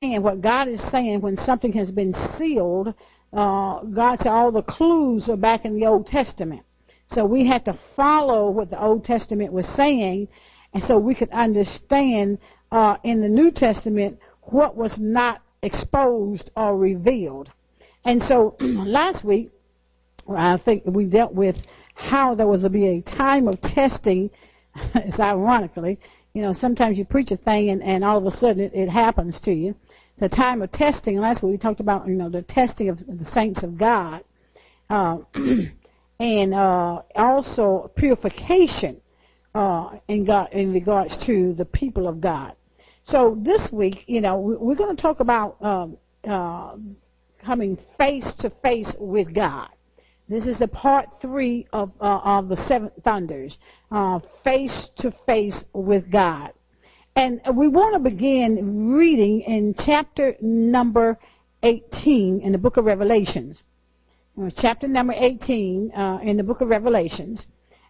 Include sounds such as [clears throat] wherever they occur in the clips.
understand what God is saying when something has been sealed, uh, God said all the clues are back in the Old Testament. So we had to follow what the Old Testament was saying, and so we could understand uh, in the New Testament what was not exposed or revealed. And so [clears throat] last week, I think we dealt with how there was to be a time of testing. [laughs] it's ironically, you know, sometimes you preach a thing and, and all of a sudden it, it happens to you. A time of testing. Last week we talked about, you know, the testing of the saints of God. Uh, [clears throat] and uh, also purification uh, in, God, in regards to the people of God. So this week, you know, we're going to talk about um, uh, coming face to face with God. This is the part three of, uh, of the seven thunders, uh, face to face with God. And we want to begin reading in chapter number 18 in the book of Revelations. Uh, chapter number 18 uh, in the book of Revelations.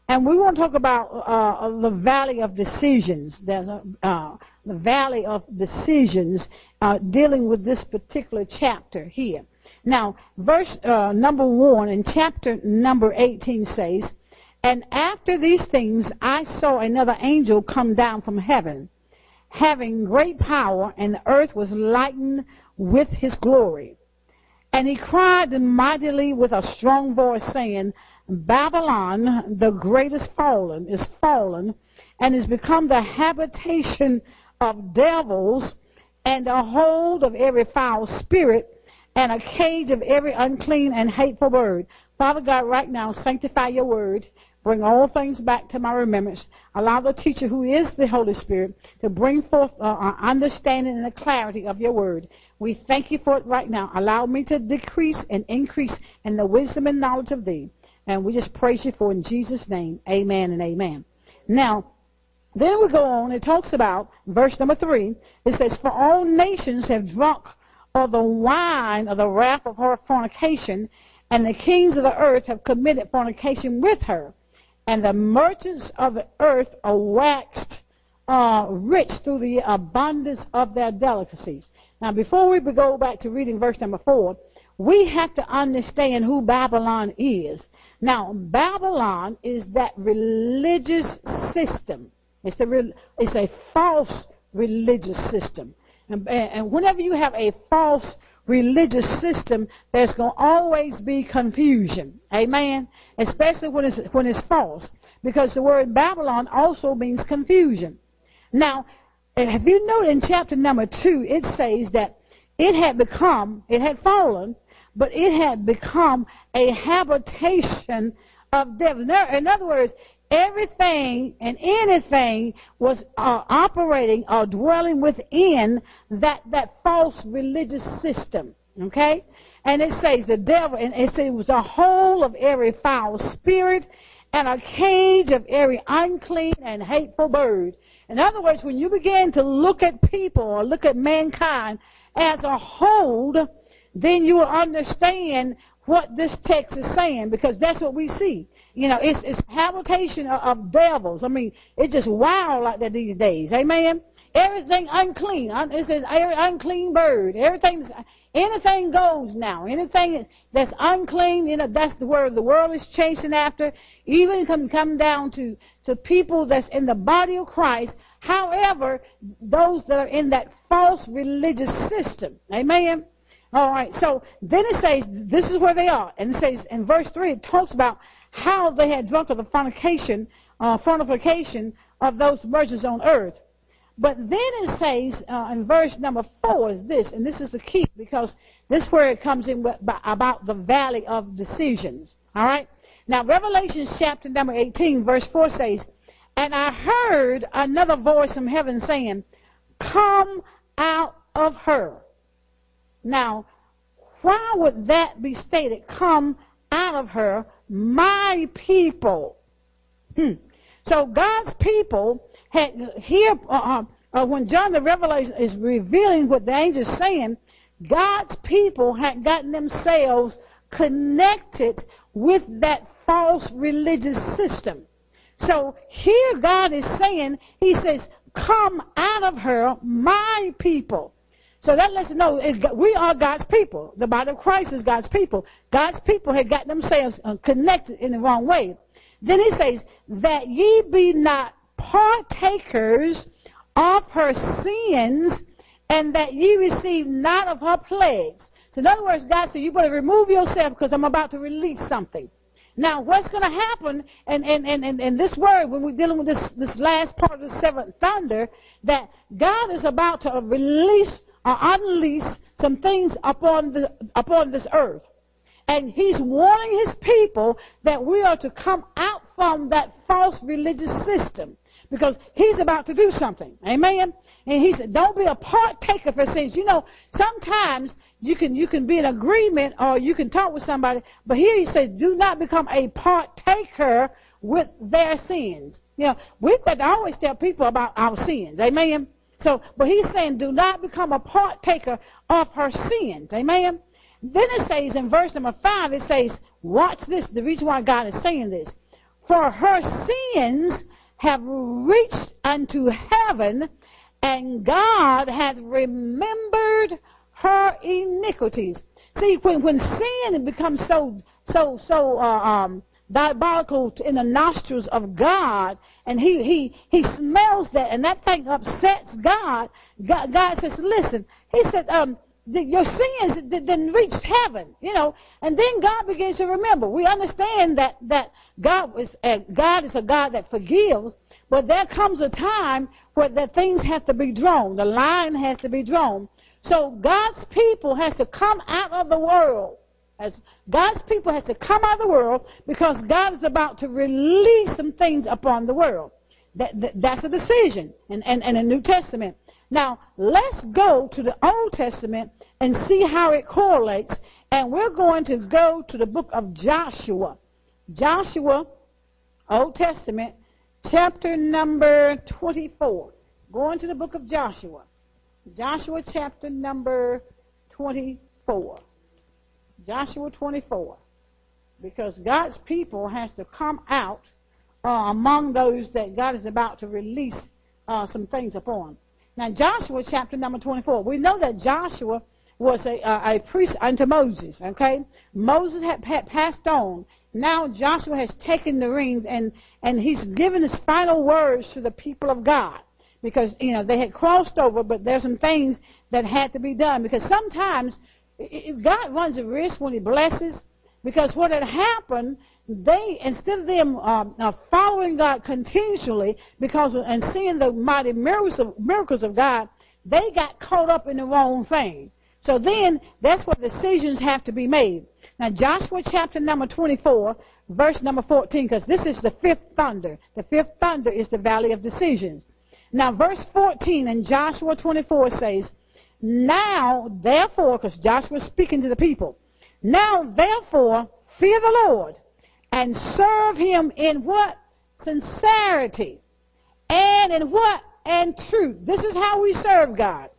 And we want to talk about uh, the valley of decisions. There's a, uh, the valley of decisions uh, dealing with this particular chapter here. Now, verse uh, number 1 in chapter number 18 says, And after these things I saw another angel come down from heaven, having great power, and the earth was lightened with his glory. And he cried mightily with a strong voice, saying, Babylon, the greatest fallen, is fallen, and is become the habitation of devils, and a hold of every foul spirit, and a cage of every unclean and hateful bird. Father God, right now, sanctify your word. Bring all things back to my remembrance. Allow the teacher, who is the Holy Spirit, to bring forth uh, understanding and the clarity of your word. We thank you for it right now. Allow me to decrease and increase in the wisdom and knowledge of thee. And we just praise you for in Jesus' name. Amen and amen. Now, then we go on. It talks about verse number three. It says, For all nations have drunk of the wine of the wrath of her fornication, and the kings of the earth have committed fornication with her. And the merchants of the earth are waxed uh, rich through the abundance of their delicacies. Now, before we go back to reading verse number four, we have to understand who Babylon is. Now, Babylon is that religious system. It's, it's a false religious system. And, and whenever you have a false religious system, there's going to always be confusion. Amen? Especially when it's, when it's false. Because the word Babylon also means confusion. Now, have you noted in chapter number two, it says that it had become, it had fallen, but it had become a habitation of devil. In other words, everything and anything was uh, operating or dwelling within that, that false religious system. Okay? And it says the devil, and it says it was a hole of every foul spirit and a cage of every unclean and hateful bird. In other words, when you begin to look at people or look at mankind as a whole, then you will understand what this text is saying because that's what we see. You know, it's, it's habitation of, of devils. I mean, it's just wild like that these days. Amen? Everything unclean. It says every unclean bird. Everything, anything goes now. Anything that's unclean, you know, that's the word the world is chasing after. Even come come down to to people that's in the body of Christ. However, those that are in that false religious system. Amen. All right. So then it says this is where they are, and it says in verse three it talks about how they had drunk of the fornication, uh, fornication of those merchants on earth. But then it says uh, in verse number four is this, and this is the key because this is where it comes in about the valley of decisions. All right. Now Revelation chapter number 18 verse 4 says, And I heard another voice from heaven saying, Come out of her. Now, why would that be stated? Come out of her, my people. Hmm. So God's people had here uh, uh, when John the Revelator is revealing what the angel is saying, God's people had gotten themselves connected with that false religious system. So here God is saying, He says, Come out of her, my people. So that lets us know we are God's people. The body of Christ is God's people. God's people had got themselves uh, connected in the wrong way. Then he says, that ye be not partakers of her sins, and that ye receive not of her plagues. So in other words, God said, you better remove yourself because I'm about to release something. Now, what's going to happen, and, and, and, and, and this word, when we're dealing with this, this last part of the seventh thunder, that God is about to release or unleash some things upon, the, upon this earth. And he's warning his people that we are to come out from that false religious system because he's about to do something. Amen. And he said, don't be a partaker for sins. You know, sometimes you can, you can be in agreement or you can talk with somebody, but here he says, do not become a partaker with their sins. You know, we've got to always tell people about our sins. Amen. So, but he's saying, do not become a partaker of her sins. Amen. Then it says in verse number five, it says, watch this, the reason why God is saying this. For her sins have reached unto heaven, and God hath remembered her iniquities. See, when, when sin becomes so, so, so, uh, um, diabolical in the nostrils of God, and he, he, he smells that, and that thing upsets God, God, God says, listen, he said, um, the, your sins then reach heaven, you know, and then God begins to remember. We understand that, that God is, uh, God is a God that forgives, but there comes a time where the things have to be drawn. The line has to be drawn. So God's people has to come out of the world. As God's people has to come out of the world because God is about to release some things upon the world. That, that that's a decision in, in, in the New Testament. Now, let's go to the Old Testament and see how it correlates. And we're going to go to the book of Joshua. Joshua, Old Testament, chapter number 24. Going to the book of Joshua. Joshua chapter number 24. Joshua 24. Because God's people has to come out uh, among those that God is about to release uh, some things upon. Now, Joshua chapter number 24. We know that Joshua was a, a, a priest unto Moses, okay? Moses had, had passed on. Now Joshua has taken the reins and, and he's given his final words to the people of God. Because, you know, they had crossed over, but there's some things that had to be done. Because sometimes God runs a risk when he blesses. Because what had happened, they, instead of them uh, uh, following God continually because of, and seeing the mighty miracles of, miracles of God, they got caught up in the wrong thing. So then, that's where decisions have to be made. Now, Joshua chapter number 24, verse number 14, because this is the fifth thunder. The fifth thunder is the valley of decisions. Now, verse 14 in Joshua 24 says, Now, therefore, because Joshua is speaking to the people, now, therefore, fear the Lord and serve him in what? Sincerity. And in what? And truth. This is how we serve God.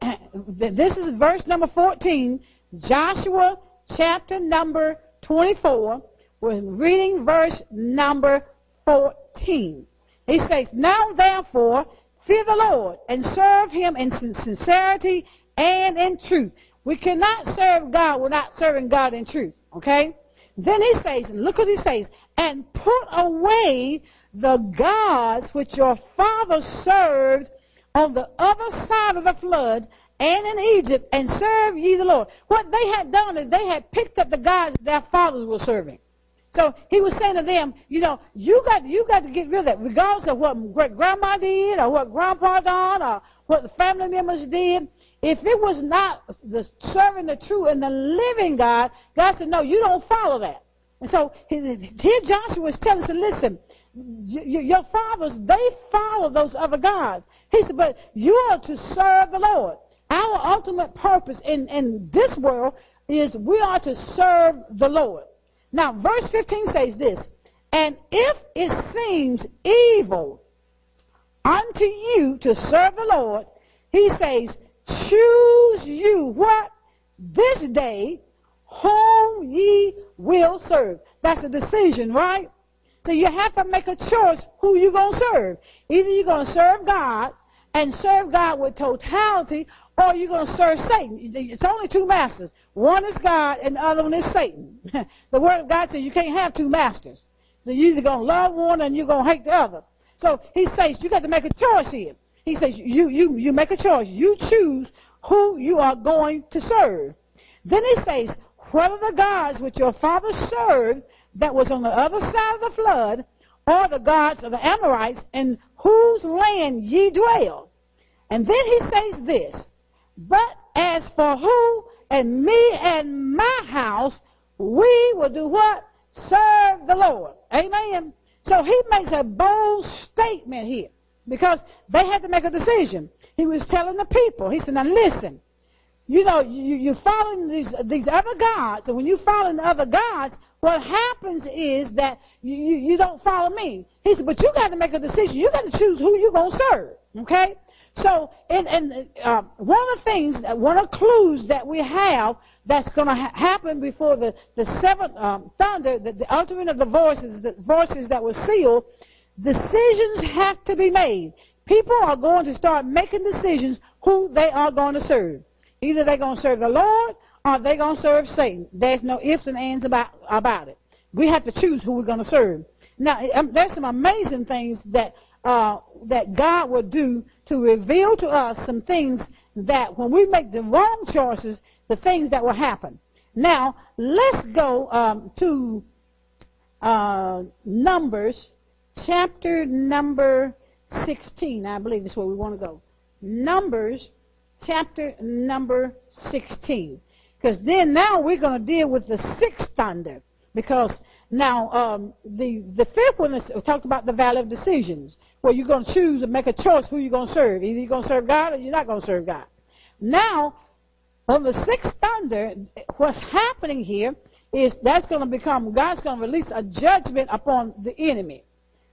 [clears throat] This is verse number 14, Joshua chapter number 24. We're reading verse number 14. He says, Now therefore, fear the Lord and serve him in sincerity and in truth. We cannot serve God without serving God in truth. Okay? Then he says, and look what he says, and put away the gods which your fathers served on the other side of the flood and in Egypt, and serve ye the Lord. What they had done is they had picked up the gods their fathers were serving. So he was saying to them, you know, you got you got to get rid of that, regardless of what great grandma did or what grandpa done or what the family members did. If it was not the serving the true and the living God, God said, no, you don't follow that. And so here Joshua was telling us, listen, your fathers, they follow those other gods. He said, but you are to serve the Lord. Our ultimate purpose in, in this world is we are to serve the Lord. Now, verse 15 says this, and if it seems evil unto you to serve the Lord, he says, choose you what? This day whom ye will serve. That's a decision, right? So you have to make a choice who you're going to serve. Either you're going to serve God and serve God with totality, or you going to serve Satan? It's only two masters. One is God and the other one is Satan. [laughs] the Word of God says you can't have two masters. So you're either going to love one and you're going to hate the other. So he says you got to make a choice here. He says you, you, you make a choice. You choose who you are going to serve. Then he says, whether the gods which your father served that was on the other side of the flood, or the gods of the Amorites, in whose land ye dwell. And then he says this, but as for who and me and my house, we will do what? Serve the Lord. Amen. So he makes a bold statement here because they had to make a decision. He was telling the people, he said, now listen, you know, you, you're following these, these other gods, and when you follow the other gods, what happens is that you, you, you don't follow me. He said, but you got to make a decision. You got to choose who you're going to serve. Okay? So, and, and uh, one of the things, one of the clues that we have that's going to ha- happen before the, the seventh um, thunder, the, the uttering of the voices, the voices that were sealed, decisions have to be made. People are going to start making decisions who they are going to serve. Either they're going to serve the Lord or they're going to serve Satan. There's no ifs and ands about, about it. We have to choose who we're going to serve. Now, um, there's some amazing things that uh, that God will do to reveal to us some things that when we make the wrong choices, the things that will happen. Now, let's go um, to uh, Numbers, chapter number 16. I believe is where we want to go. Numbers, chapter number 16. Because then now we're going to deal with the sixth thunder. Because now um, the the fifth one is talked about the valley of decisions, where you're going to choose and make a choice who you're going to serve. Either you're going to serve God or you're not going to serve God. Now, on the sixth thunder, what's happening here is that's going to become God's going to release a judgment upon the enemy.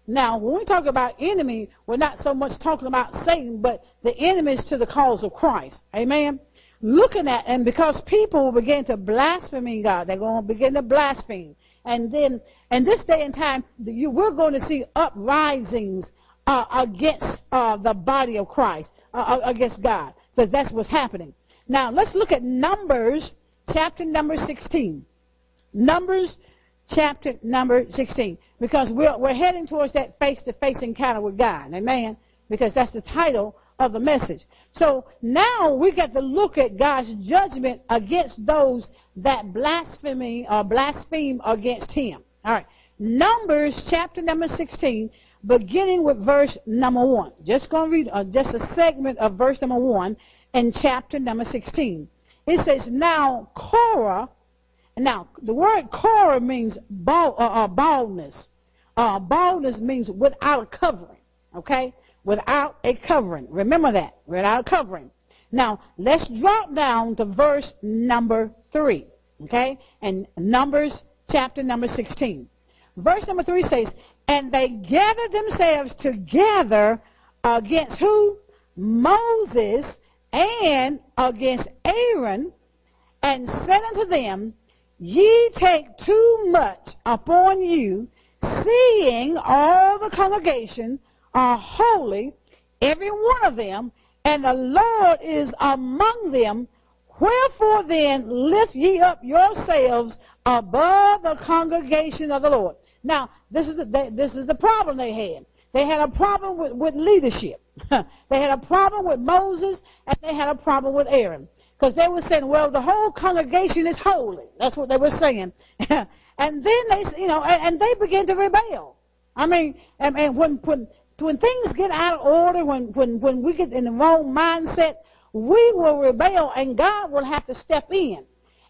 Now, when we talk about enemy, we're not so much talking about Satan, but the enemies to the cause of Christ. Amen. Looking at and because people will begin to blaspheme God, they're going to begin to blaspheme. And then, in this day and time, you, we're going to see uprisings uh, against uh, the body of Christ, uh, uh against God, because that's what's happening. Now, let's look at Numbers, chapter number 16. Numbers, chapter number 16 because we're, we're heading towards that face-to-face encounter with God. Amen? Because that's the title of the message. So now we get to look at God's judgment against those that blaspheme or blaspheme against Him. All right. Numbers chapter number 16, beginning with verse number 1. Just going to read uh, just a segment of verse number 1 in chapter number 16. It says, Now Korah now, the word Korah means bald, uh, uh, baldness. Uh, baldness means without a covering. Okay? Without a covering. Remember that. Without a covering. Now, let's drop down to verse number 3. Okay? And Numbers chapter number 16. Verse number 3 says, And they gathered themselves together against who? Moses and against Aaron, and said unto them, Ye take too much upon you, seeing all the congregation are holy, every one of them, and the Lord is among them. Wherefore then lift ye up yourselves above the congregation of the Lord. Now, this is the, this is the problem they had. They had a problem with, with leadership. [laughs] they had a problem with Moses, and they had a problem with Aaron. Because they were saying, well, the whole congregation is holy. That's what they were saying. [laughs] and then they, you know, and, and they began to rebel. I mean, and, and when, when, when things get out of order, when, when, when we get in the wrong mindset, we will rebel and God will have to step in.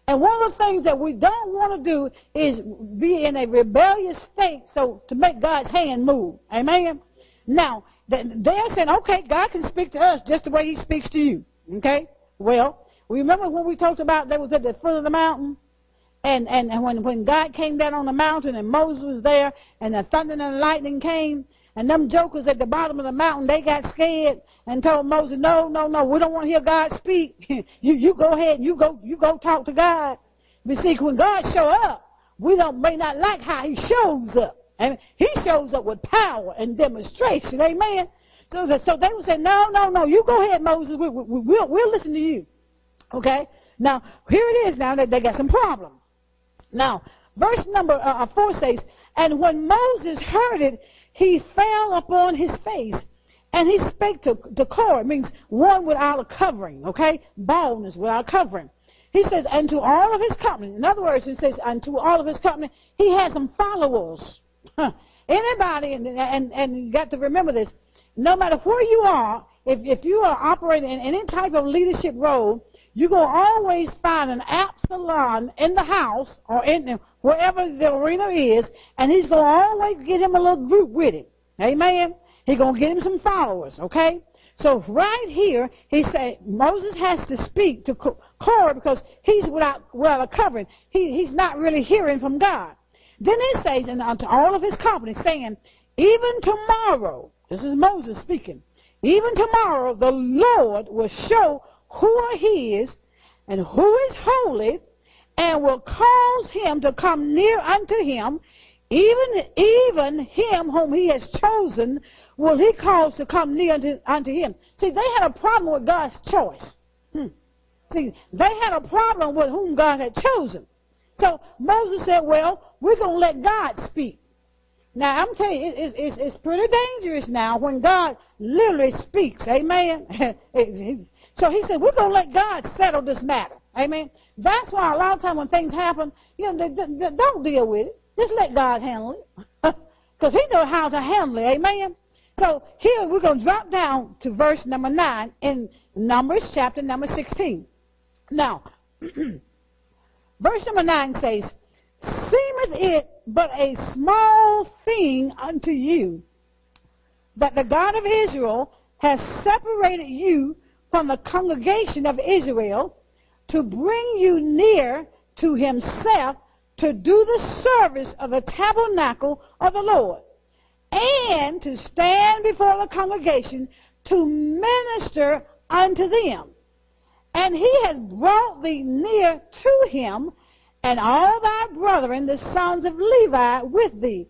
And one of the things that we don't want to do is be in a rebellious state so to make God's hand move. Amen? Now, they're saying, okay, God can speak to us just the way he speaks to you. Okay? Well, Remember when we talked about they was at the foot of the mountain? And, and, and when, when God came down on the mountain and Moses was there and the thunder and the lightning came and them jokers at the bottom of the mountain, they got scared and told Moses, no, no, no, we don't want to hear God speak. [laughs] you, you go ahead, you go, you go talk to God. But see, when God show up, we don't, may not like how he shows up. And he shows up with power and demonstration. Amen. So, so they would say, no, no, no, you go ahead, Moses. We, we, we'll, we'll listen to you. Okay? Now, here it is now that they got some problems. Now, verse number uh, uh, 4 says, And when Moses heard it, he fell upon his face, and he spake to, to Korah. It means one without a covering, okay? Baldness without covering. He says, and to all of his company. In other words, he says, and to all of his company, he had some followers. Anybody, and, and, and you got to remember this, no matter where you are, if, if you are operating in any type of leadership role, you're going to always find an Absalom in the house or in wherever the arena is, and he's going to always get him a little group with him. Amen? He's going to get him some followers, okay? So right here, he said Moses has to speak to Korah because he's without, without a covering. He, he's not really hearing from God. Then he says, and unto all of his company, saying, even tomorrow, this is Moses speaking, even tomorrow the Lord will show who he is and who is holy and will cause him to come near unto him, even, even him whom he has chosen will he cause to come near unto, unto him. See, they had a problem with God's choice. Hmm. See, they had a problem with whom God had chosen. So Moses said, well, we're going to let God speak. Now, I'm telling you, it's, it's, it's pretty dangerous now when God literally speaks. Amen? [laughs] so he said, we're going to let God settle this matter. Amen? That's why a lot of times when things happen, you know, they, they, they don't deal with it. Just let God handle it. [laughs] Because he knows how to handle it. Amen? So here we're going to drop down to verse number 9 in Numbers chapter number 16. Now, [clears throat] verse number 9 says, Seemeth it but a small thing unto you that the God of Israel has separated you from the congregation of Israel to bring you near to himself to do the service of the tabernacle of the Lord and to stand before the congregation to minister unto them. And he has brought thee near to him, and all thy brethren, the sons of Levi, with thee.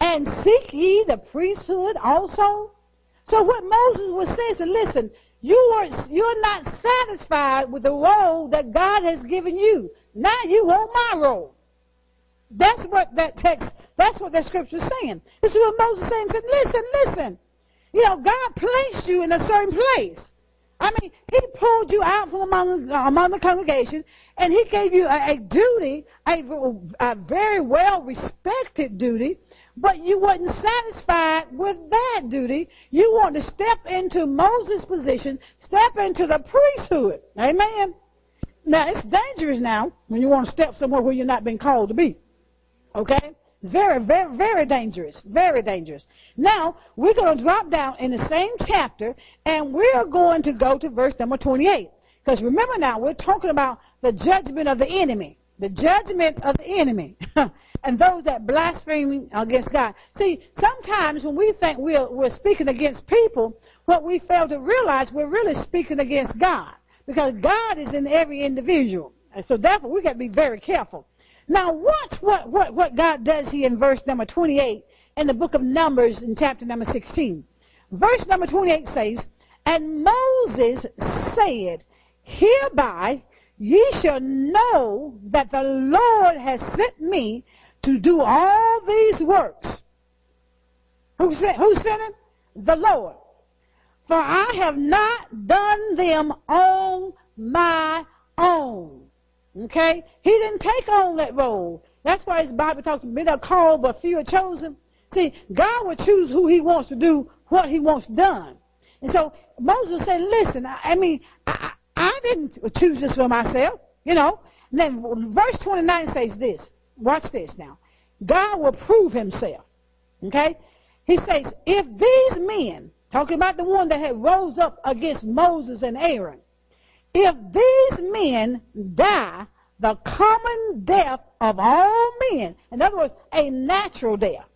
And seek ye the priesthood also? So what Moses was saying is, listen, you are, you're not satisfied with the role that God has given you. Now you want my role. That's what that text, that's what that scripture is saying. This is what Moses is saying. He said, listen, listen. You know, God placed you in a certain place. I mean, he pulled you out from among, among the congregation, and he gave you a, a duty, a, a very well respected duty, but you wasn't satisfied with that duty. You want to step into Moses' position, step into the priesthood. Amen. Now, it's dangerous now when you want to step somewhere where you're not being called to be. Okay? It's very, very, very dangerous. Very dangerous. Now, we're going to drop down in the same chapter, and we're going to go to verse number 28. Because remember now, we're talking about the judgment of the enemy. The judgment of the enemy. [laughs] and those that blaspheme against God. See, sometimes when we think we're, we're speaking against people, what we fail to realize, we're really speaking against God. Because God is in every individual. And so therefore, we got to be very careful. Now watch what, what, what God does here in verse number 28 in the book of Numbers in chapter number 16. Verse number 28 says, And Moses said, Hereby ye shall know that the Lord has sent me to do all these works. Who sent, who sent him? The Lord. For I have not done them on my own. Okay? He didn't take on that role. That's why his Bible talks many are called, but few are chosen. See, God will choose who he wants to do what he wants done. And so Moses said, listen, I, I mean, I, I didn't choose this for myself, you know. And then verse 29 says this. Watch this now. God will prove himself. Okay? He says, if these men, talking about the one that had rose up against Moses and Aaron, if these men die the common death of all men, in other words, a natural death,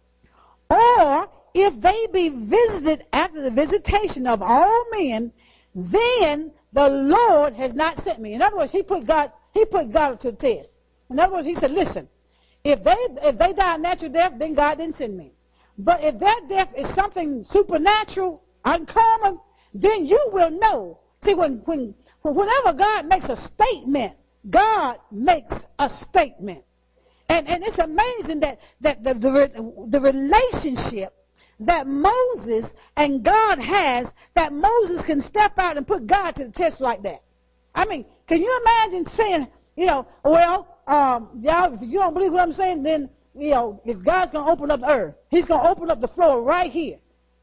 or if they be visited after the visitation of all men, then the Lord has not sent me. In other words, he put God, he put God to the test. In other words, he said, listen, if they, if they die a natural death, then God didn't send me. But if that death is something supernatural, uncommon, then you will know. See, when, when, whenever God makes a statement, God makes a statement. And, and it's amazing that, that the, the, the relationship that Moses and God has, that Moses can step out and put God to the test like that. I mean, can you imagine saying, you know, well, um, y'all, if you don't believe what I'm saying, then, you know, if God's going to open up the earth, He's going to open up the floor right here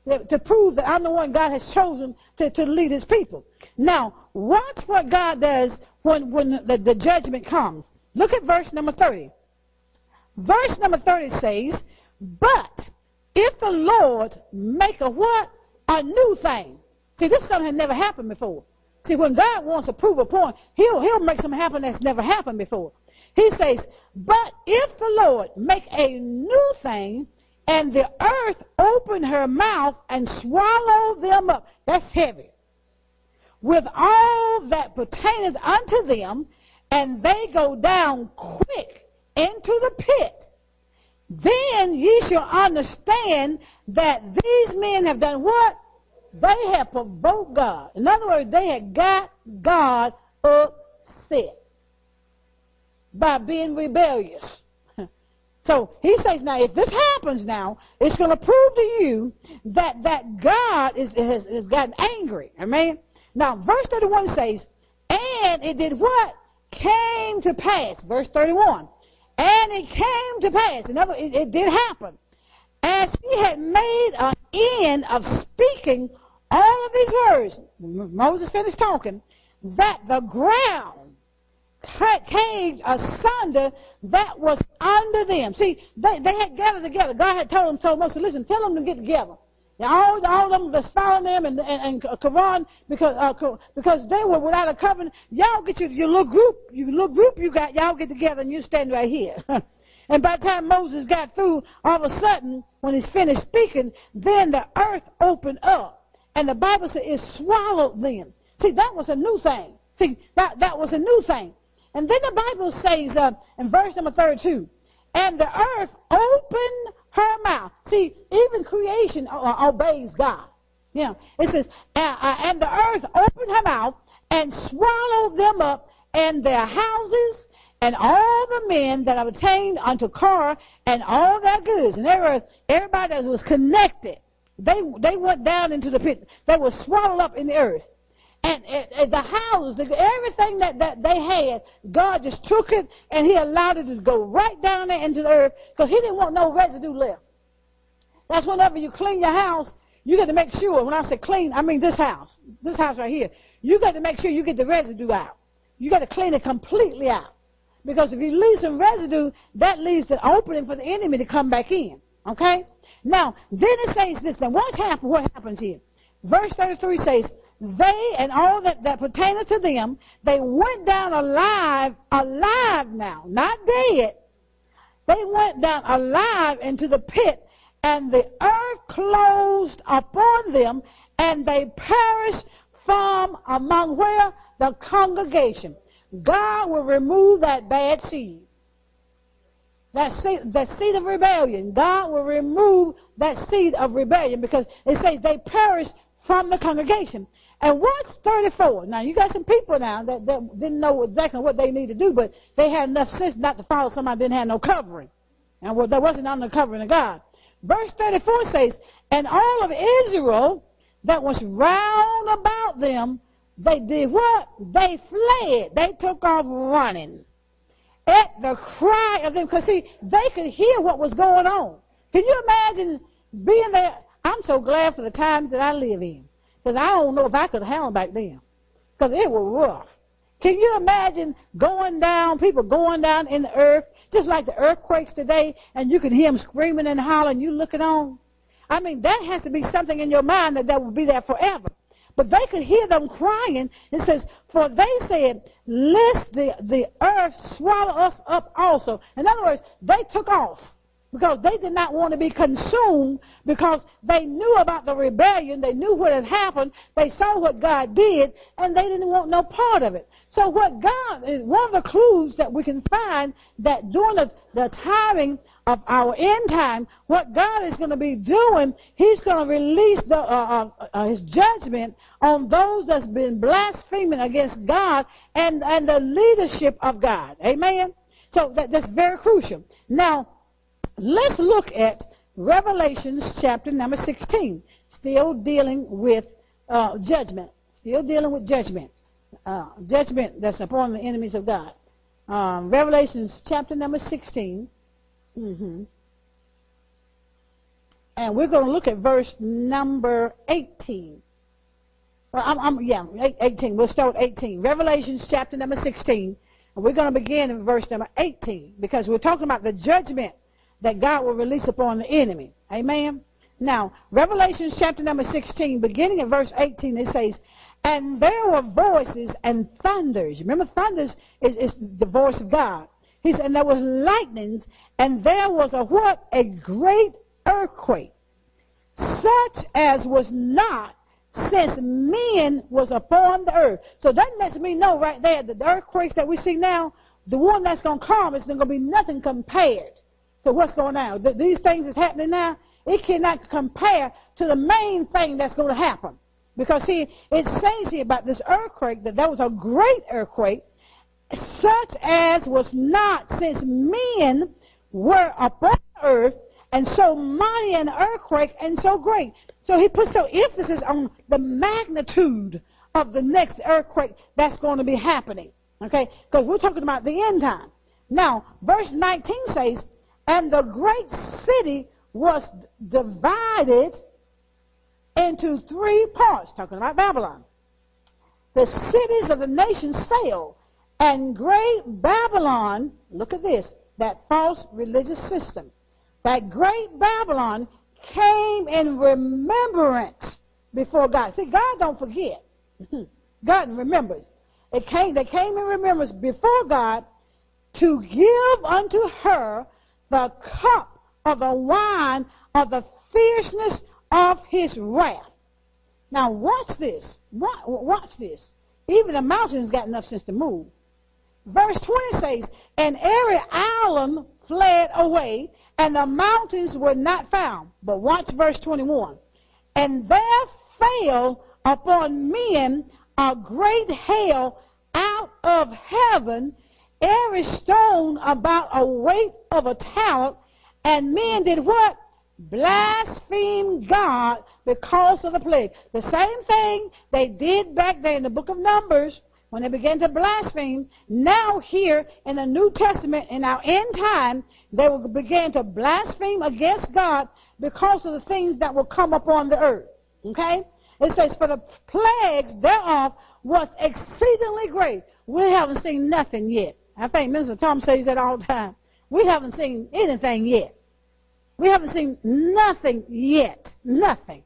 to prove that I'm the one God has chosen to, to lead His people. Now, watch what God does when, when the, the judgment comes. Look at verse number 30. Verse number 30 says, But if the Lord make a what? A new thing. See, this something had never happened before. See, when God wants to prove a point, he'll, he'll make something happen that's never happened before. He says, But if the Lord make a new thing, and the earth open her mouth and swallow them up. That's heavy. With all that pertaineth unto them, and they go down quick into the pit. Then ye shall understand that these men have done what? They have provoked God. In other words, they had got God upset by being rebellious. [laughs] So he says, now if this happens now, it's going to prove to you that, that God is, has, has gotten angry. Amen? Now, verse 31 says, and it did what? Came to pass. Verse 31. And it came to pass. In other it, it did happen. As he had made an end of speaking all of these words, Moses finished talking, that the ground caved asunder that was under them. See, they, they had gathered together. God had told them, told Moses, listen, tell them to get together. Now, all, all of them that's following them and, and, and Korah because, uh, because they were without a covenant. Y'all get your, your little group, your little group you got, y'all get together and you stand right here. [laughs] and by the time Moses got through, all of a sudden, when he's finished speaking, then the earth opened up. And the Bible said it swallowed them. See, that was a new thing. See, that, that was a new thing. And then the Bible says uh, in verse number 32, and the earth opened her mouth. See, even creation uh, obeys God. Yeah, it says, uh, uh, and the earth opened her mouth and swallowed them up and their houses and all the men that obtained unto Korah and all their goods. And everybody, everybody that was connected, they, they went down into the pit. They were swallowed up in the earth and, and, the houses, everything that, that they had, God just took it and He allowed it to go right down there into the earth because He didn't want no residue left. That's whenever you clean your house, you got to make sure. When I say clean, I mean this house, this house right here. You got to make sure you get the residue out. You got to clean it completely out. Because if you leave some residue, that leaves the opening for the enemy to come back in. Okay? Now, then it says this. Now, what's happened? What happens here? Verse 33 says, they and all that, that pertained to them, they went down alive, alive now, not dead. They went down alive into the pit, and the earth closed upon them, and they perished from among where? The congregation. God will remove that bad seed. That seed, that seed of rebellion. God will remove that seed of rebellion because it says they perished from the congregation. And what's 34? Now, you got some people now that, that didn't know exactly what they need to do, but they had enough sense not to follow somebody that didn't have no covering. And well, there wasn't under the covering of God. Verse 34 says, And all of Israel that was round about them, they did what? They fled. They took off running at the cry of them. Because, see, they could hear what was going on. Can you imagine being there? I'm so glad for the times that I live in. Because I don't know if I could handle back then. Because it was rough. Can you imagine going down, people going down in the earth, just like the earthquakes today, and you can hear them screaming and hollering, you looking on? I mean, that has to be something in your mind that that will be there forever. But they could hear them crying. It says, for they said, lest the, the earth swallow us up also. In other words, they took off. Because they did not want to be consumed because they knew about the rebellion. They knew what had happened. They saw what God did and they didn't want no part of it. So what God is one of the clues that we can find that during the, the timing of our end time, what God is going to be doing, He's going to release the, uh, uh, uh, His judgment on those that's been blaspheming against God and, and the leadership of God. Amen? So that, that's very crucial. Now, let's look at Revelations chapter number 16. Still dealing with uh, judgment. Still dealing with judgment uh, judgment that's upon the enemies of God. Um, Revelations chapter number 16. Mm-hmm. And we're going to look at verse number 18. Well, I'm, I'm, yeah, 18. We'll start 18. Revelations chapter number 16. And we're going to begin in verse number 18 because we're talking about the judgment that God will release upon the enemy. Amen. Now, Revelation chapter number 16, beginning at verse 18, it says, and there were voices and thunders. Remember, thunders is, is the voice of God. He said, and there was lightnings, and there was a what? A great earthquake, such as was not since men was upon the earth. So that lets me know right there that the earthquakes that we see now, the one that's going to come is going to be nothing compared to what's going on. These things that's happening now, it cannot compare to the main thing that's going to happen. Because see, it says here about this earthquake that there was a great earthquake, such as was not since men were upon earth, and so mighty an earthquake and so great. So he puts so emphasis on the magnitude of the next earthquake that's going to be happening. Okay? Because we're talking about the end time. Now, verse 19 says, And the great city was divided into three parts, talking about Babylon. The cities of the nations fell, and great Babylon, look at this, that false religious system, that great Babylon came in remembrance before God. See, God don't forget. [laughs] God remembers. It came, they came in remembrance before God to give unto her the cup of the wine of the fierceness of his wrath. Now watch this. Watch this. Even the mountains got enough sense to move. Verse 20 says, And every island fled away, and the mountains were not found. But watch verse 21. And there fell upon men a great hail out of heaven, every stone about a weight of a talent, and men did what? blasphemed God because of the plague. The same thing they did back there in the book of Numbers when they began to blaspheme. Now here in the New Testament, in our end time, they will begin to blaspheme against God because of the things that will come upon the earth. Okay? It says, for the plagues thereof was exceedingly great. We haven't seen nothing yet. I think Mr. Tom says that all the time. We haven't seen anything yet. We haven't seen nothing yet. Nothing.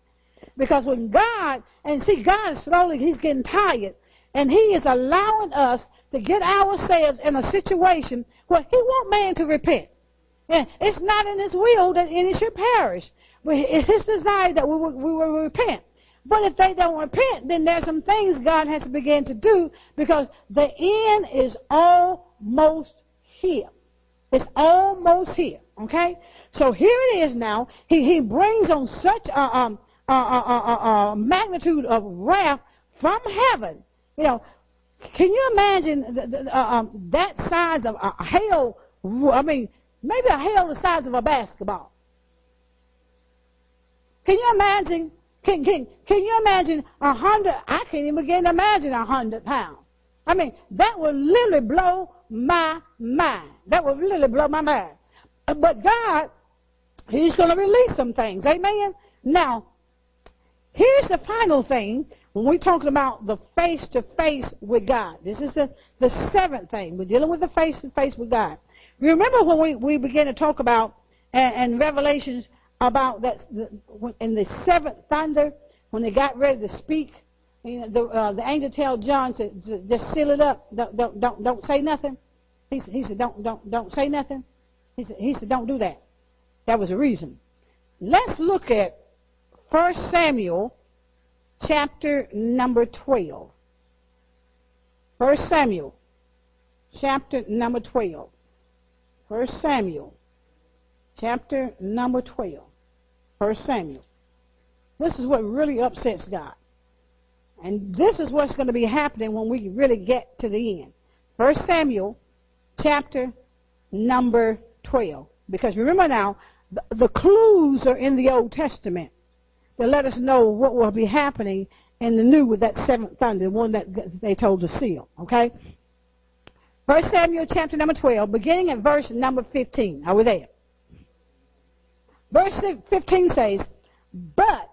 Because when God, and see, God is slowly, He's getting tired. And He is allowing us to get ourselves in a situation where He wants man to repent. And it's not in His will that any should perish. But it's His desire that we will, we will repent. But if they don't repent, then there's some things God has to begin to do because the end is almost here. It's almost here. Okay? So here it is now. He, he brings on such a, um, a, a, a, magnitude of wrath from heaven. You know, can you imagine the, the, uh, um, that size of a hail? I mean, maybe a hail the size of a basketball. Can you imagine? Can, can, can you imagine a hundred? I can't even begin to imagine a hundred pounds. I mean, that would literally blow my mind. That would really blow my mind. Uh, but God He's going to release some things. Amen? Now, here's the final thing when we're talking about the face to face with God. This is the, the seventh thing. We're dealing with the face to face with God. Remember when we, we began to talk about, and, and Revelations, about that in the seventh thunder, when they got ready to speak, you know, the, uh, the angel told John to, to, just seal it up. Don't, don't, don't, don't say nothing. He said, he said, don't, don't, don't say nothing. He said, he said, don't do that. That was the reason. Let's look at 1 Samuel chapter number 12. 1 Samuel chapter number 12. 1 Samuel chapter number 12. 1 Samuel. This is what really upsets God. And this is what's going to be happening when we really get to the end. 1 Samuel chapter number 12. Because remember now, the, the clues are in the Old Testament to let us know what will be happening in the new with that seventh thunder, the one that they told to seal. Okay? 1 Samuel chapter number 12, beginning at verse number 15. Are we there? Verse 15 says, But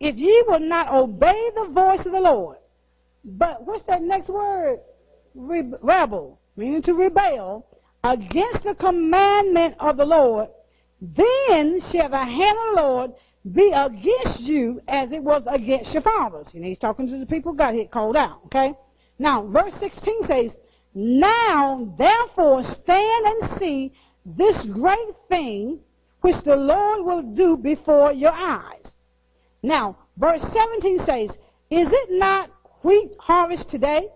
if ye will not obey the voice of the Lord, but what's that next word? Re- rebel, meaning to rebel against the commandment of the Lord, then shall the hand of the Lord be against you as it was against your fathers. And he's talking to the people God had called out. Okay? Now, verse 16 says, Now therefore stand and see this great thing which the Lord will do before your eyes. Now, verse 17 says, Is it not wheat harvest today?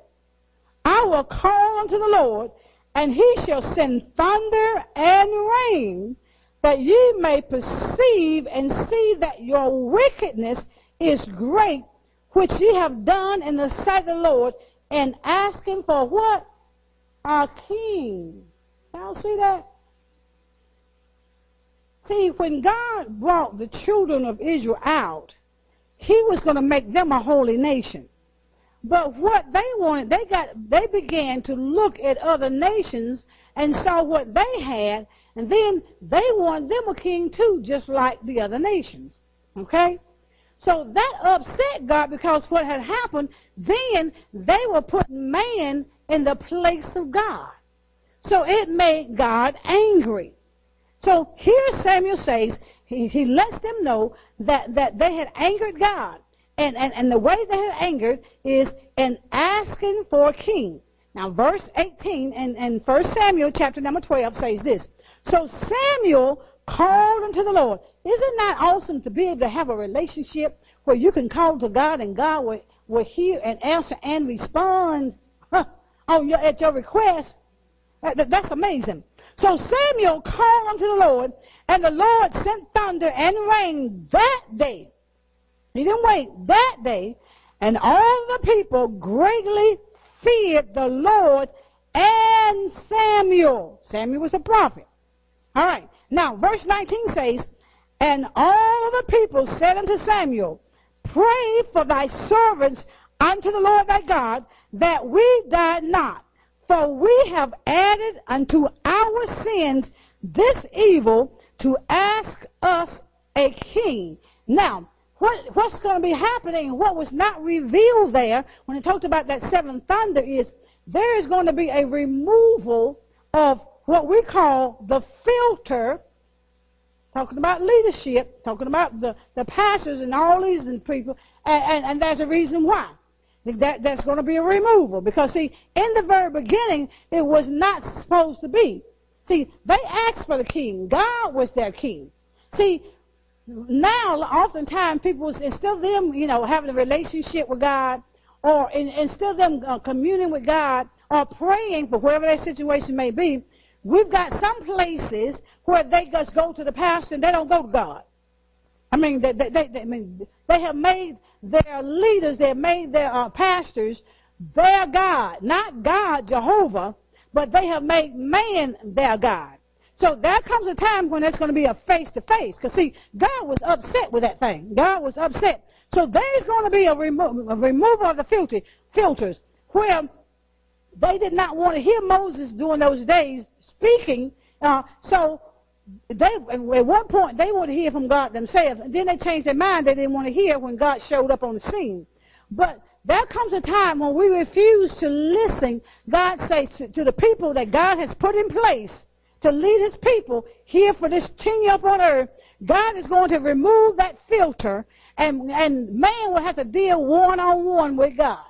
I will call unto the Lord, and he shall send thunder and rain, that ye may perceive and see that your wickedness is great, which ye have done in the sight of the Lord, and asking for what? A king. Y'all see that? See, when God brought the children of Israel out, He was going to make them a holy nation. But what they wanted, they got, they began to look at other nations and saw what they had, and then they wanted them a king too, just like the other nations. Okay? So that upset God because what had happened, then they were putting man in the place of God. So it made God angry. So here Samuel says, he, he lets them know that, that they had angered God. And, and, and the way they had angered is in asking for a king. Now, verse 18 and, and 1 Samuel chapter number 12 says this. So Samuel called unto the Lord. Isn't that awesome to be able to have a relationship where you can call to God and God will, will hear and answer and respond huh, on your, at your request? That, that's amazing. So Samuel called unto the Lord, and the Lord sent thunder and rain that day. He didn't wait that day, and all the people greatly feared the Lord and Samuel. Samuel was a prophet. All right. Now, verse 19 says, And all the people said unto Samuel, Pray for thy servants unto the Lord thy God, that we die not. For we have added unto our sins this evil to ask us a king. Now, what, what's going to be happening, what was not revealed there when it talked about that seventh thunder is there is going to be a removal of what we call the filter, talking about leadership, talking about the, the pastors and all these people, and, and, and there's a reason why. That, that's going to be a removal. Because, see, in the very beginning, it was not supposed to be. See, they asked for the king. God was their king. See, now, oftentimes, people, instead of them, you know, having a relationship with God, or in, instead of them uh, communing with God, or praying for whatever their situation may be, we've got some places where they just go to the pastor and they don't go to God. I mean, they, they, they, I mean, they have made their leaders, they made their uh, pastors their God. Not God, Jehovah, but they have made man their God. So there comes a time when there's going to be a face-to-face. Because, see, God was upset with that thing. God was upset. So there's going to be a, remo- a removal of the filter- filters where they did not want to hear Moses during those days speaking. Uh, so they at one point they wanted to hear from God themselves, and then they changed their mind. They didn't want to hear when God showed up on the scene. But there comes a time when we refuse to listen. God says to, to the people that God has put in place to lead His people here for this tenure upon earth. God is going to remove that filter, and and man will have to deal one on one with God,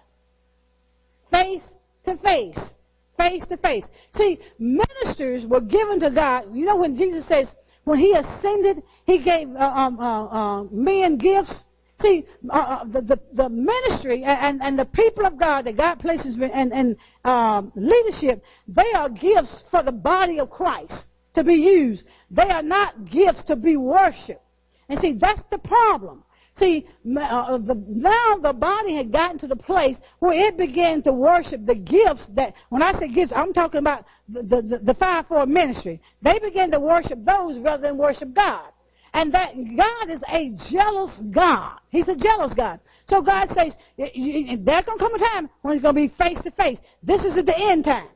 face to face face to face. See, ministers were given to God. You know when Jesus says, when he ascended, he gave uh, um, uh, uh, men gifts. See, uh, uh, the, the, the ministry and, and the people of God that God places in, in um, leadership, they are gifts for the body of Christ to be used. They are not gifts to be worshipped. And see, that's the problem. See, uh, the, now the body had gotten to the place where it began to worship the gifts that, when I say gifts, I'm talking about the, the, the fivefold ministry. They began to worship those rather than worship God. And that God is a jealous God. He's a jealous God. So God says, there's going to come a time when it's going to be face to face. This is at the end time.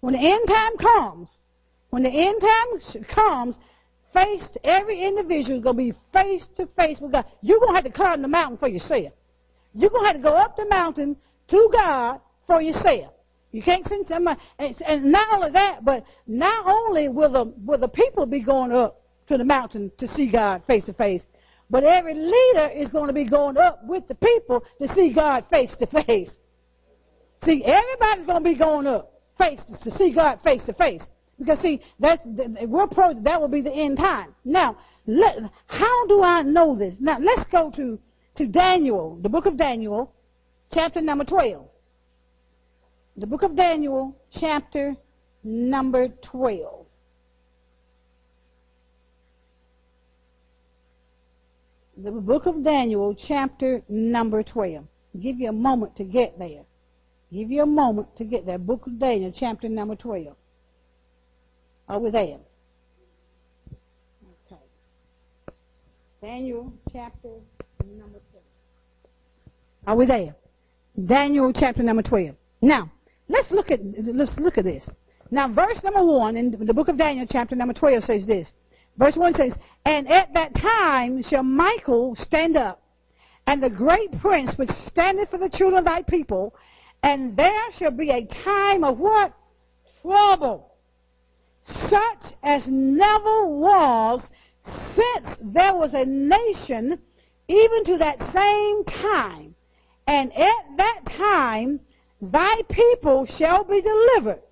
When the end time comes, when the end time comes, face to every individual is going to be face to face with God. You're going to have to climb the mountain for yourself. You're going to have to go up the mountain to God for yourself. You can't send somebody. And, and not only that, but not only will the, will the people be going up to the mountain to see God face to face, but every leader is going to be going up with the people to see God face to face. See, everybody's going to be going up face to, to see God face to face. Because see, that's we're pro, that will be the end time. Now, let, how do I know this? Now, let's go to to Daniel, the book of Daniel, chapter number twelve. The book of Daniel, chapter number twelve. The book of Daniel, chapter number 12. give you a moment to get there. Give you a moment to get there. Book of Daniel, chapter number 12. Are we there? Okay. Daniel chapter number 12. Are we there? Daniel chapter number 12. Now, let's look at let's look at this. Now, verse number 1 in the book of Daniel chapter number 12 says this. Verse 1 says, And at that time shall Michael stand up, and the great prince which standeth for the children of thy people, and there shall be a time of what? Trouble such as never was since there was a nation even to that same time. And at that time thy people shall be delivered,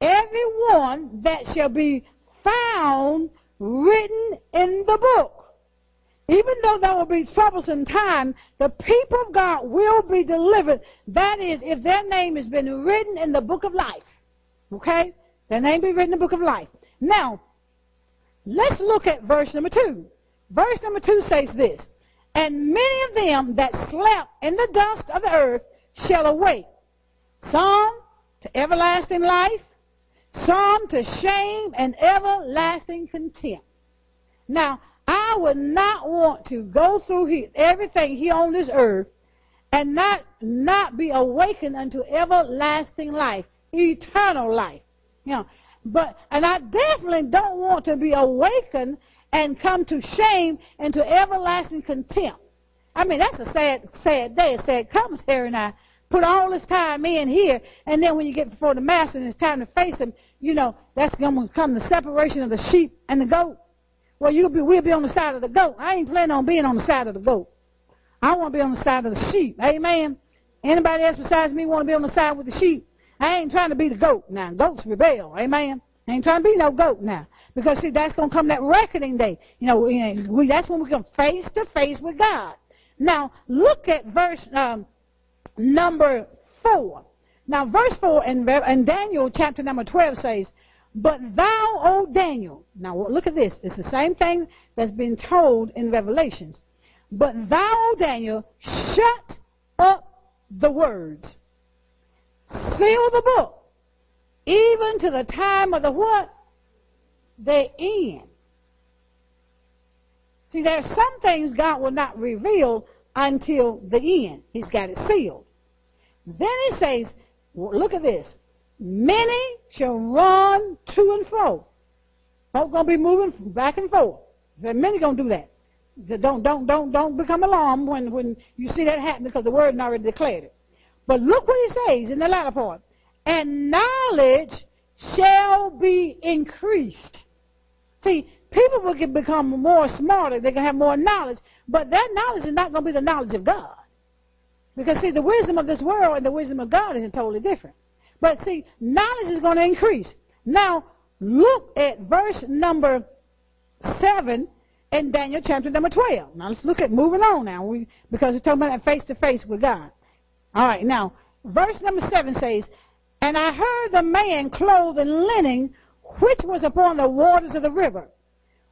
every one that shall be found written in the book. Even though there will be troublesome time, the people of God will be delivered. That is, if their name has been written in the book of life. Okay? Their name be written in the book of life. Now, let's look at verse number two. Verse number two says this, And many of them that slept in the dust of the earth shall awake, some to everlasting life, some to shame and everlasting contempt. Now, I would not want to go through everything here on this earth and not, not be awakened unto everlasting life, eternal life. You know, but and I definitely don't want to be awakened and come to shame and to everlasting contempt. I mean, that's a sad, sad day, a sad commentary, and I put all this time in here, and then when you get before the master and it's time to face him, you know, that's going to come the separation of the sheep and the goat. Well, you'll be, we'll be on the side of the goat. I ain't planning on being on the side of the goat. I want to be on the side of the sheep. Amen. Anybody else besides me want to be on the side with the sheep? I ain't trying to be the goat now. Goats rebel. Amen. I ain't trying to be no goat now. Because see, that's going to come that reckoning day. You know, we, that's when we come face to face with God. Now, look at verse um, number 4. Now, verse 4 in, in Daniel chapter number 12 says, But thou, O Daniel, now look at this. It's the same thing that's been told in Revelations. But thou, O Daniel, shut up the words seal the book, even to the time of the what? The end. See, there are some things God will not reveal until the end. He's got it sealed. Then he says, look at this. Many shall run to and fro. Folks gonna be moving back and forth. Said many gonna do that. don't don't don't don't become alarmed when when you see that happen because the word already declared it. But look what he says in the latter part. And knowledge shall be increased. See, people will become more smarter. They can have more knowledge. But that knowledge is not going to be the knowledge of God. Because, see, the wisdom of this world and the wisdom of God is totally different. But, see, knowledge is going to increase. Now, look at verse number 7 in Daniel chapter number 12. Now let's look at moving on now we, because we're talking about that face to face with God. All right, now, verse number 7 says, And I heard the man clothed in linen, which was upon the waters of the river,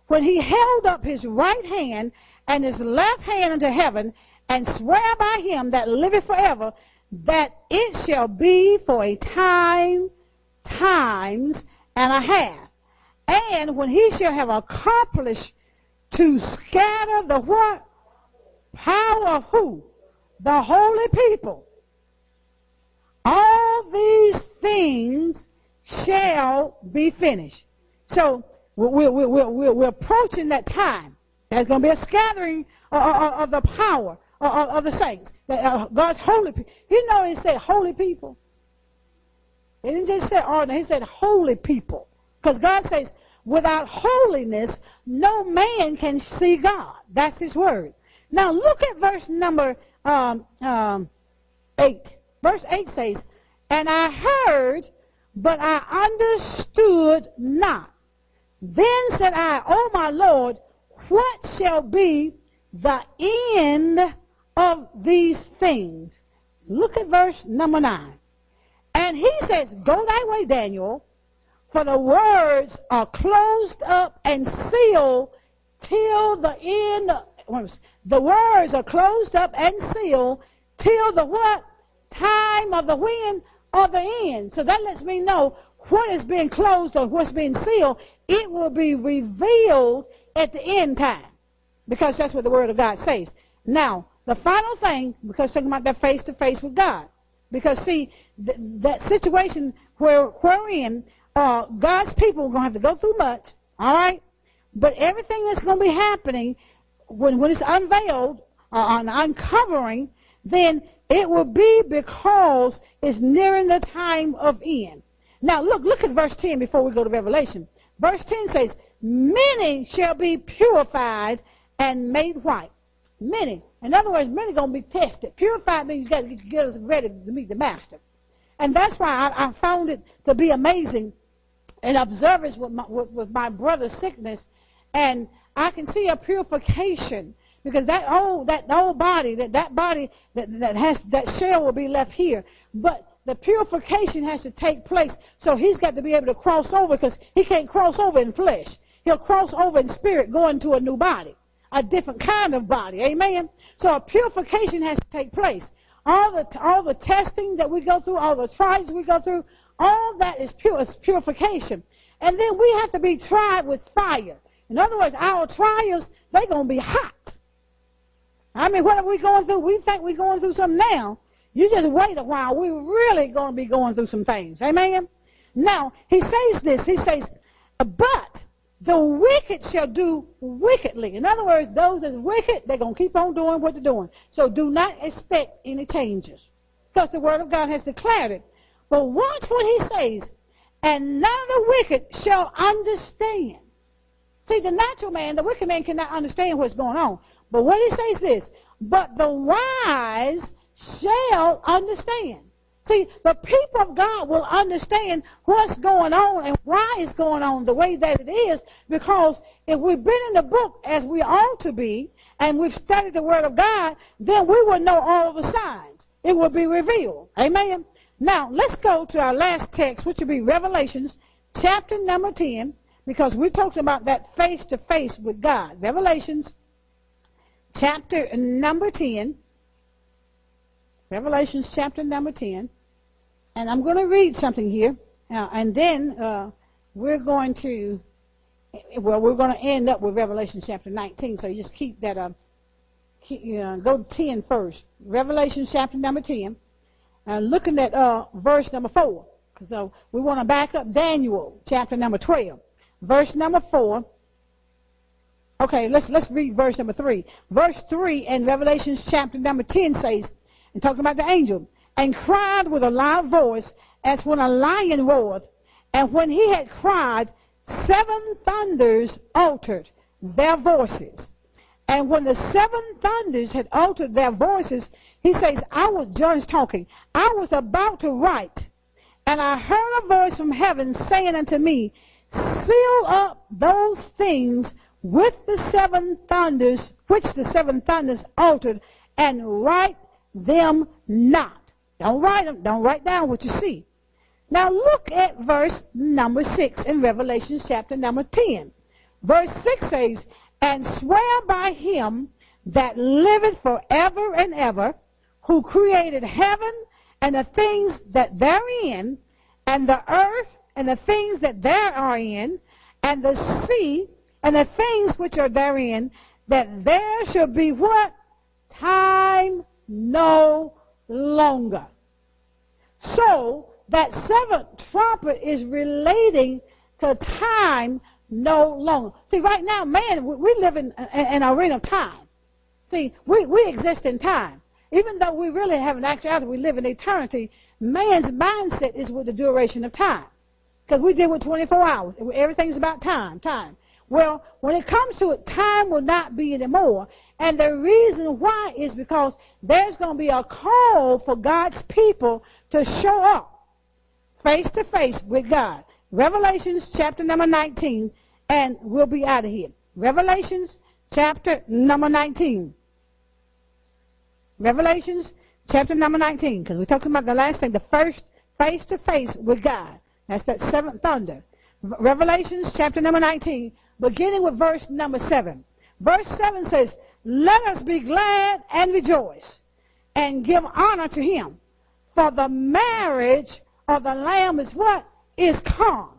when he held up his right hand and his left hand unto heaven, and swear by him that liveth forever, that it shall be for a time, times, and a half. And when he shall have accomplished to scatter the what? Power of who? The holy people. All these things shall be finished. So we're, we're, we're, we're approaching that time. There's going to be a scattering of, the power of, the saints. God's holy people. You know he said holy people. He didn't just say ordinary. He said holy people. Because God says, without holiness, no man can see God. That's his word. Now look at verse number um, um, 8. Verse 8 says, And I heard, but I understood not. Then said I, O my Lord, what shall be the end of these things? Look at verse number 9. And he says, Go thy way, Daniel, for the words are closed up and sealed till the end. The words are closed up and sealed till the what? Time of the when of the end. So that lets me know what is being closed or what's being sealed. It will be revealed at the end time. Because that's what the Word of God says. Now, the final thing, because talking about that face to face with God. Because see, th- that situation where wherein uh, God's people are going to have to go through much, all right? But everything that's going to be happening when, when it's unveiled, uh, uncovering, then it will be because it's nearing the time of end. Now look, look at verse 10 before we go to Revelation. Verse 10 says, Many shall be purified and made white. Many. In other words, many going to be tested. Purified means you got to get us ready to meet the master. And that's why I, I found it to be amazing in observance with my, with, with my brother's sickness. And I can see a purification because that old that old body that that body that that has that shell will be left here. But the purification has to take place. So he's got to be able to cross over because he can't cross over in flesh. He'll cross over in spirit going to a new body a different kind of body. Amen? So a purification has to take place. All the all the testing that we go through all the trials we go through all that is pure is purification. And then we have to be tried with fire. In other words our trials they're going to be hot I mean, what are we going through? We think we're going through something now. You just wait a while. We're really going to be going through some things. Amen? Now, he says this. He says, but the wicked shall do wickedly. In other words, those that's wicked, they're going to keep on doing what they're doing. So do not expect any changes. Because the Word of God has declared it. But watch what he says. And none of the wicked shall understand. See, the natural man, the wicked man cannot understand what's going on. But what he says is this, but the wise shall understand. See, the people of God will understand what's going on and why it's going on the way that it is because if we've been in the book as we ought to be and we've studied the Word of God, then we will know all the signs. It will be revealed. Amen. Now, let's go to our last text, which will be Revelations chapter number 10, because we talked about that face to face with God. Revelations chapter number 10. Revelations chapter number 10. And I'm going to read something here. Uh, and then uh, we're going to, well, we're going to end up with Revelation chapter 19. So you just keep that, uh, keep, uh, go to 10 first. Revelation chapter number 10. And looking at uh, verse number 4. So we want to back up Daniel chapter number 12. Verse number 4 Okay, let's let's read verse number three. Verse three in Revelation chapter number ten says, and talking about the angel, and cried with a loud voice as when a lion roareth, and when he had cried, seven thunders altered their voices. And when the seven thunders had altered their voices, he says, I was, John's talking, I was about to write, and I heard a voice from heaven saying unto me, Seal up those things with the seven thunders, which the seven thunders altered, and write them not. Don't write them. Don't write down what you see. Now look at verse number 6 in Revelation chapter number 10. Verse 6 says, And swear by him that liveth forever and ever, who created heaven and the things that therein, and the earth and the things that there are in, and the sea and the things which are therein, that there shall be what? Time no longer. So, that seventh trumpet is relating to time no longer. See, right now, man, we live in an arena of time. See, we, we exist in time. Even though we really have an actuality, we live in eternity, man's mindset is with the duration of time. Because we deal with 24 hours. Everything's about time, time. Well, when it comes to it, time will not be anymore. And the reason why is because there's going to be a call for God's people to show up face to face with God. Revelations chapter number 19, and we'll be out of here. Revelations chapter number 19. Revelations chapter number 19, because we're talking about the last thing, the first face to face with God. That's that seventh thunder. Revelations chapter number 19, beginning with verse number 7. Verse 7 says, Let us be glad and rejoice and give honor to him. For the marriage of the Lamb is what? Is come.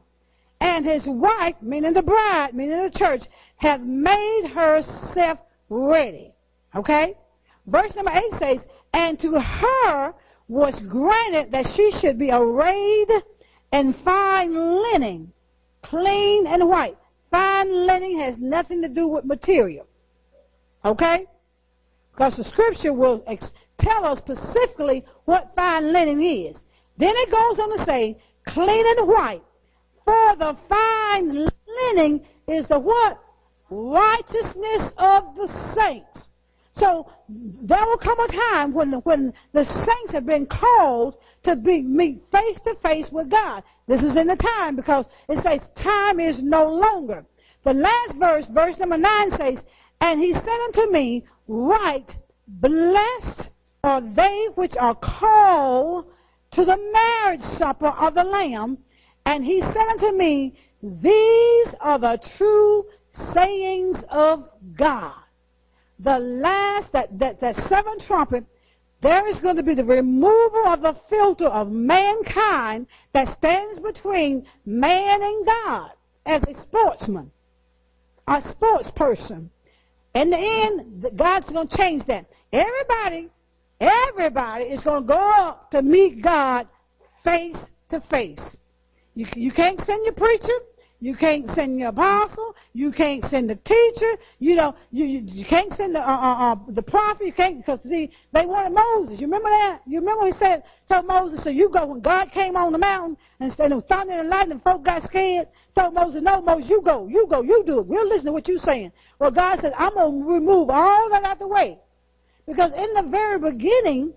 And his wife, meaning the bride, meaning the church, hath made herself ready. Okay? Verse number 8 says, And to her was granted that she should be arrayed in fine linen, clean and white. Fine linen has nothing to do with material. Okay? Because the scripture will ex- tell us specifically what fine linen is. Then it goes on to say, clean and white. For the fine linen is the what? Righteousness of the saints. So there will come a time when the, when the saints have been called to be meet face to face with God. This is in the time because it says time is no longer. The last verse, verse number nine says, And he said unto me, Write, blessed are they which are called to the marriage supper of the Lamb. And he said unto me, These are the true sayings of God the last, that, that, that seventh trumpet, there is going to be the removal of the filter of mankind that stands between man and God as a sportsman, a sports person. In the end, God's going to change that. Everybody, everybody is going to go up to meet God face to face. You, you can't send your preacher. You can't send your apostle. You can't send the teacher. You know, you, you, you can't send the, uh, uh, uh, the prophet. You can't, because see, they wanted Moses. You remember that? You remember he said, told Moses, so you go, when God came on the mountain and said, no, thunder and lightning, folk got scared. Told Moses, no, Moses, you go, you go, you do it. We'll listen to what you're saying. Well, God said, I'm going to remove all that out the way. Because in the very beginning,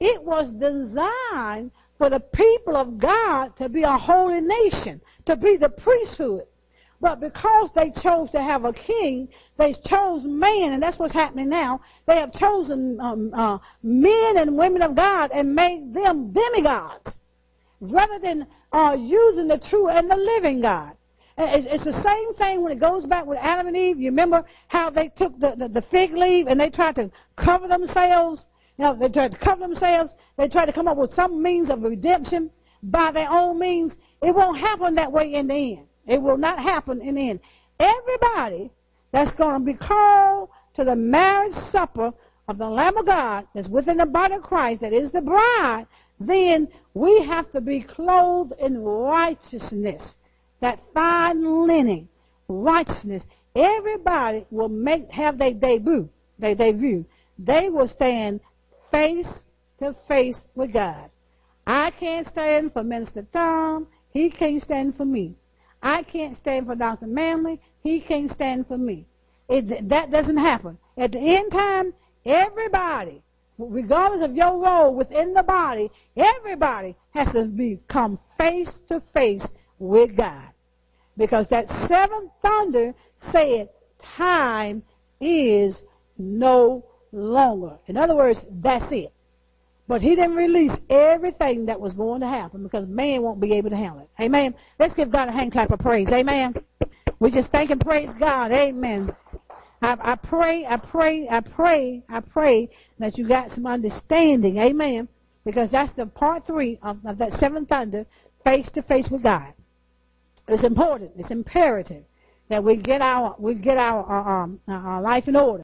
it was designed for the people of God to be a holy nation, to be the priesthood. But because they chose to have a king, they chose man, and that's what's happening now. They have chosen um, uh, men and women of God and made them demigods, rather than uh, using the true and the living God. It's, the same thing when it goes back with Adam and Eve. You remember how they took the, the, the fig leaf and they tried to cover themselves now, they tried to cover themselves. They tried to come up with some means of redemption by their own means. It won't happen that way in the end. It will not happen in the end. Everybody that's going to be called to the marriage supper of the Lamb of God that's within the body of Christ, that is the bride, then we have to be clothed in righteousness. That fine linen, righteousness. Everybody will make have their debut, their debut. They will stand face to face with God. I can't stand for Minister Tom. He can't stand for me. I can't stand for Dr. Manley. He can't stand for me. It, that doesn't happen. At the end time, everybody, regardless of your role within the body, everybody has to become face to face with God. Because that seventh thunder said, time is no longer. In other words, that's it. But he didn't release everything that was going to happen because man won't be able to handle it. Amen. Let's give God a hand clap of praise. Amen. We just thank and praise God. Amen. I, I pray, I pray, I pray, I pray that you got some understanding. Amen. Because that's the part three of, of that seventh thunder, face to face with God. It's important. It's imperative that we get our we get our, our, um, our life in order.